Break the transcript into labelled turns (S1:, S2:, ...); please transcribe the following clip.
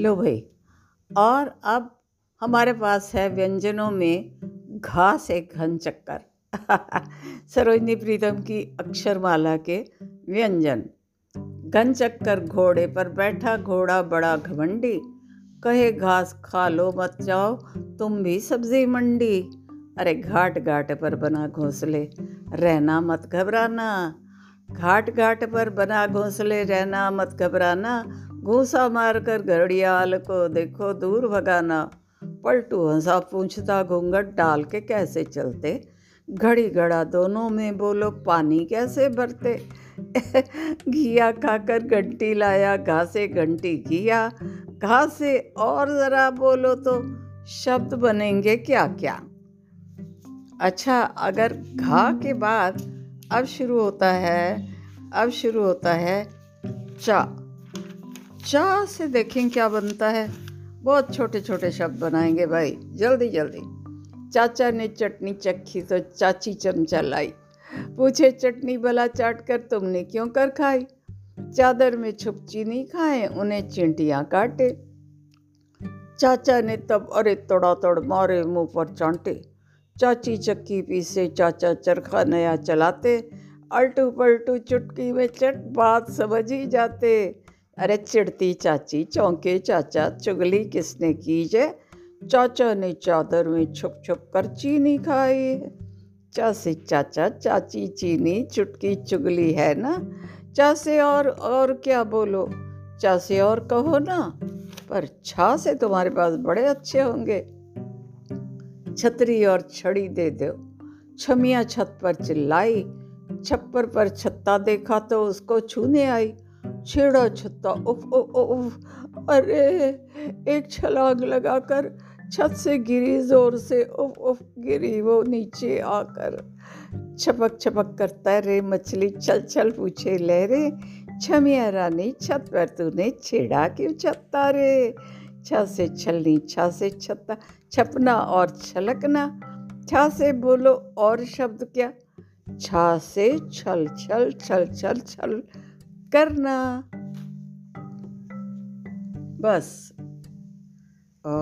S1: लो भाई। और अब हमारे पास है व्यंजनों में घास एक घन चक्कर। सरोजनी प्रीतम की अक्षरमाला के व्यंजन। घन चक्कर घोड़े पर बैठा घोड़ा बड़ा घमंडी। कहे, घास खा लो मत जाओ, तुम भी सब्ज़ी मंडी। अरे घाट घाट पर बना घोंसले, रहना मत घबराना। घाट घाट पर बना घोंसले, रहना मत घबराना। घूसा मारकर घड़ियाल को देखो दूर भगाना। पलटू हंसा पूछता, घूंघट डाल के कैसे चलते? घड़ी घड़ा दोनों में बोलो, पानी कैसे भरते? घिया खाकर घंटी लाया, घासे घंटी घिया घास से और ज़रा बोलो तो शब्द बनेंगे क्या क्या अच्छा अगर घा के बाद अब शुरू होता है, अब शुरू होता है चा। चा से देखें क्या बनता है। बहुत छोटे छोटे शब्द बनाएँगे भाई। जल्दी जल्दी। चाचा ने चटनी चखी तो चाची चमचा लाई। पूछे, चटनी भला चाट कर तुमने क्यों कर खाई? चादर में छुप चीनी खाए, उन्हें चिंटियाँ काटे। चाचा ने तब अरे तोड़ा तोड़ मारे, मुँह पर चांटे। चाची चक्की पीसे, चाचा चरखा नया चलाते। अल्टू पलटू चुटकी में चट बात समझ ही जाते। अरे चिड़ती चाची, चौंके चाचा, चुगली किसने की जे? चाचा ने चादर में छुप छुप कर चीनी खाई चा से चाचा, चाची चीनी, चुटकी चुगली है ना? चासे और और क्या बोलो? चासे और कहो ना, पर छा से तुम्हारे पास बड़े अच्छे होंगे। छतरी और छड़ी दे दो। छमिया छत पर चिल्लाई, छप्पर पर छत्ता देखा तो उसको छूने आई। छेड़ा छत्ता उफ उफ उफ। अरे, एक छलांग लगाकर छत से गिरी, ज़ोर से उफ उफ, गिरी वो नीचे आकर। छपक छपक कर तैरे मछली, चल चल पूछे लहरे छमिया रानी, छत पर तूने छेड़ा क्यों छत्ता रे? छ से छलनी, छा से छत्ता, छपना और छलकना। छा से बोलो और शब्द क्या? छा से छल छल छल छल छल करना। बस। ओ